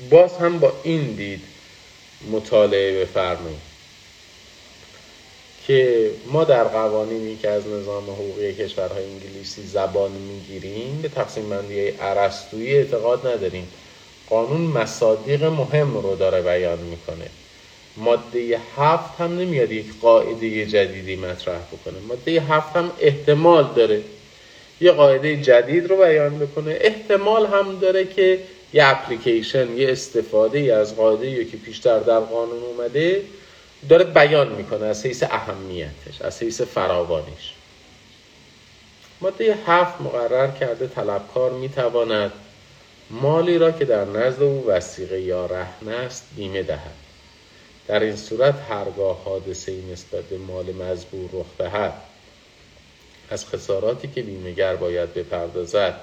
باز هم با این دید مطالعه بفرمایید که ما در قوانینی که از نظام حقوقی کشورهای انگلیسی زبان می‌گیریم به تقسیم بندی عرستویی اعتقاد نداریم. قانون مصادیق مهم رو داره بیان می‌کنه. ماده هفت هم نمیاد یک قاعده جدیدی مطرح بکنه. ماده هفت هم احتمال داره. یه قاعده جدید رو بیان بکنه. احتمال هم داره که یه اپلیکیشن یه استفاده ای از قاعده که پیشتر در قانون اومده داره بیان می‌کنه از حیث اهمیتش از حیث فراوانیش. ماده هفت مقرر کرده طلبکار می‌تواند مالی را که در نزد او وسیقه یا رهن است بیمه دهد. در این صورت هرگاه حادثه ای نسبت به مال مزبور رخ دهد از خساراتی که بیمهگر باید بپردازد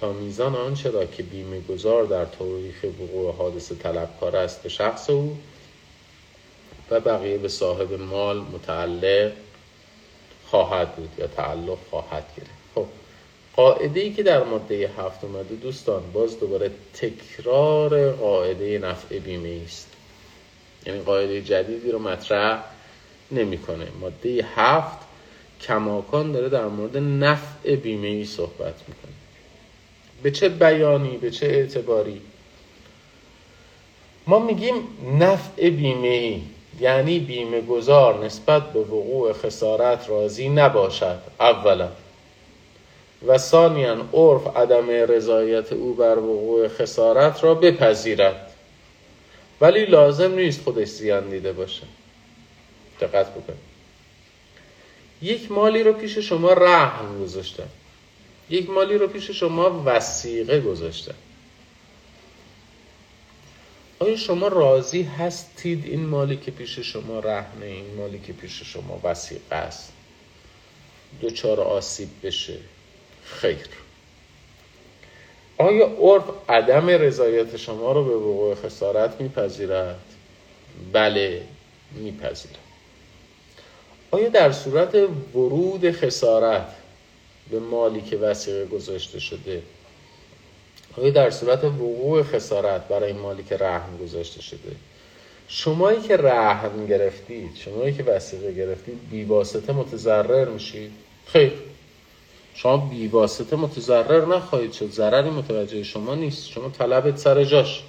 تا میزان آنچه را که بیمه گذار در تاریخ وقوع حادثه طلبکار است به شخص او و بقیه به صاحب مال متعلق خواهد بود یا تعلق خواهد گرفت. خب قاعده ای که در ماده هفت اومده دوستان باز دوباره تکرار قاعده نفع بیمه است. یعنی قاعده جدیدی رو مطرح نمی‌کنه. ماده هفت کماکان داره در مورد نفع بیمه ای صحبت می‌کنه. به چه بیانی به چه اعتباری. ما میگیم نفع بیمه یعنی بیمه گذار نسبت به وقوع خسارت راضی نباشد اولا. و ثانیا عرف عدم رضایت او بر وقوع خسارت را بپذیرد. ولی لازم نیست خودش زیان دیده باشه. دقت بکنید. یک مالی رو پیش شما رحم گذاشته یک مالی رو پیش شما وسیقه گذاشته آیا شما راضی هستید این مالی که پیش شما رهنه این مالی که پیش شما وسیقه است؟ دوچار آسیب بشه. خیر. آیا عرف عدم رضایت شما رو به وقوع خسارت میپذیرد؟ بله میپذیرد. آیا در صورت ورود خسارت به مالی که وسیقه گذاشته شده. آیا در صورت وقوع خسارت برای مالی که رهن گذاشته شده. شمایی که رهن گرفتید شمایی که وسیقه گرفتید بیواسطه متضرر میشید. خیر. شما بیواسطه متضرر نخواهید شد. ضرری متوجه شما نیست. شما طلبت سر جاش.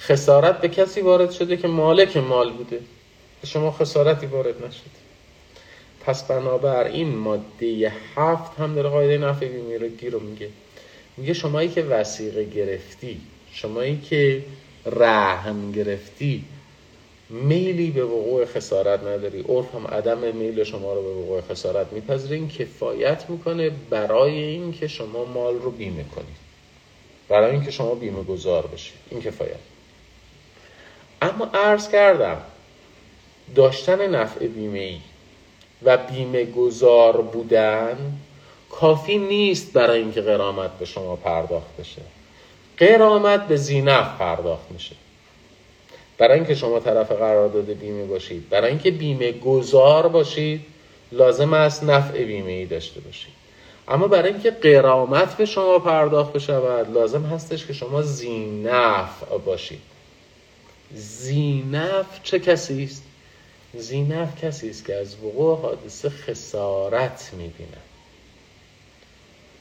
خسارت به کسی وارد شده که مالک مال بوده. به شما خسارتی وارد نشد پس بنابراین ماده هفت هم داره قاعده نفع بیمه رو میگه. میگه شمایی که وسیقه گرفتی شمایی که رهن گرفتی میلی به وقوع خسارت نداری. عرف هم عدم میل شما رو به وقوع خسارت میپذیره. این کفایت می‌کنه برای اینکه شما مال رو بیمه کنید برای اینکه شما بیمه گذار بشید این کفایت. اما عرض کردم داشتن نفع بیمه ای و بیمه گذار بودن کافی نیست برای اینکه قرامت به شما پرداخت بشه. قرامت به زینف پرداخت میشه. برای اینکه شما طرف قرارداد بیمه باشید برای اینکه بیمه گذار باشید لازم است نفع بیمه ای داشته باشید. اما برای اینکه قرامت به شما پرداخت بشود لازم هستش که شما زینف باشید. زینف چه کسی است؟ زینف کسی است که از وقوع حادثه خسارت می‌بیند.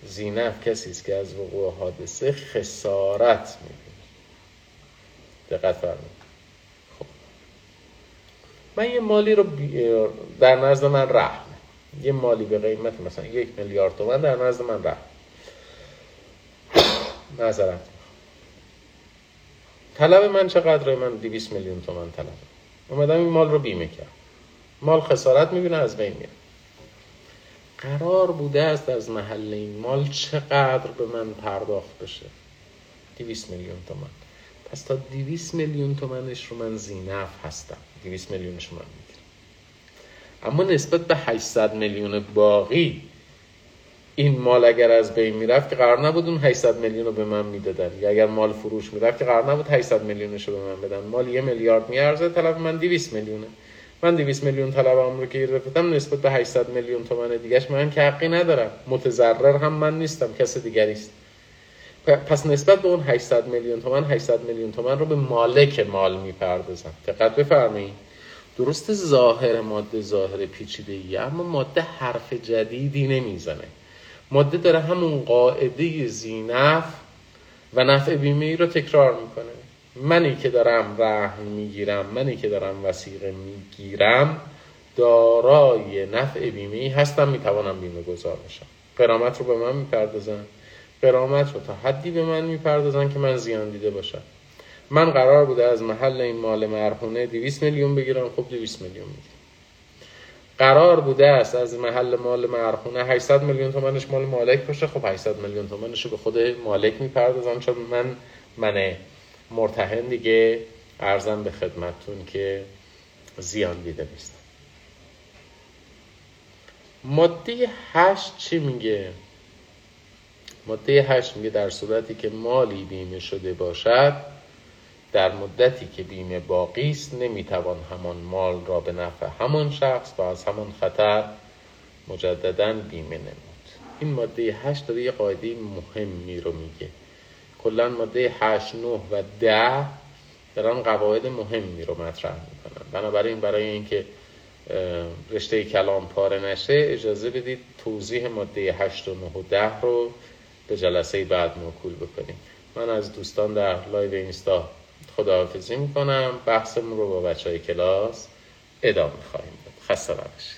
زینف کسی است که از وقوع حادثه خسارت می‌بینه دقت خب. من یه مالی رو در نزد من رحم. یه مالی به قیمت مثلا یک میلیارد تومن در نزد من رحم. نظرت طلب من چقدره من 200 میلیون تومن طلب. اومدم این مال رو بیمه کرد مال خسارت می‌بینه از بین میره. قرار بوده است از محل این مال چقدر به من پرداخت بشه؟ 200 میلیون تومن پس تا 200 میلیون تومنش رو من زینف هستم. 200 میلیونش من می‌گیرم. اما نسبت به 800 میلیون باقی این مال اگر از بین می‌رفت که قرار نبود اون 800 میلیون رو به من می‌دادن. یا اگر مال فروش می‌رفت که قرار نبود 800 میلیونش رو به من بدن. مال یه میلیارد میارزه طلب من 200 میلیونه. من 200 میلیون طلبم رو که گرفتم نسبت به 800 میلیون تومن دیگهش من که حقی ندارم. متضرر هم من نیستم کس دیگری است. پس نسبت به اون 800 میلیون تومن 800 میلیون تومن رو به مالک مال می‌پردازم. دقت بفرمایید. درست ظاهر ماده ظاهر پیچیده ای اما ماده حرف جدیدی نمی‌زنه. ماده داره همون قاعده زینف و نفع بیمه ای رو تکرار می‌کنه. منی که دارم رحم می‌گیرم منی که دارم وسیقه می‌گیرم دارای نفع بیمه ای هستم می‌توانم بیمه گذار بشم. قرامت رو به من می‌پردازن. قرامت رو تا حدی به من می‌پردازن که من زیان دیده باشم. من قرار بوده از محل این مال مرهونه 200 میلیون بگیرم. خب 200 میلیون می‌گیرم. قرار بوده است از محل مال مرخونه 800 میلیون تومنش مال مالک باشه. خب 800 میلیون تومنش رو به خود مالک می‌پردازم چون من من مرتهن دیگه ارزم به خدمتتون که زیان دیده نیستم. ماده 8 چی میگه؟ ماده 8 میگه در صورتی که مالی بیمه شده باشد در مدتی که بیمه باقی است نمی‌توان همان مال را به نفع همان شخص و از همان خطر مجددا بیمه نمود. این ماده 8 داره یه قاعده مهمی رو میگه. کلا ماده 8 9 و 10 دارن قواعد مهمی رو مطرح می‌کنن. بنابراین برای اینکه رشته کلام پاره نشه اجازه بدید توضیح ماده 8 و 9 و 10 رو به جلسه بعد موکول بکنیم. من از دوستان در لایو اینستا خداحافظی می‌کنم. بحثمون رو با بچه های کلاس ادامه خواهیم داد. خسته نباشید.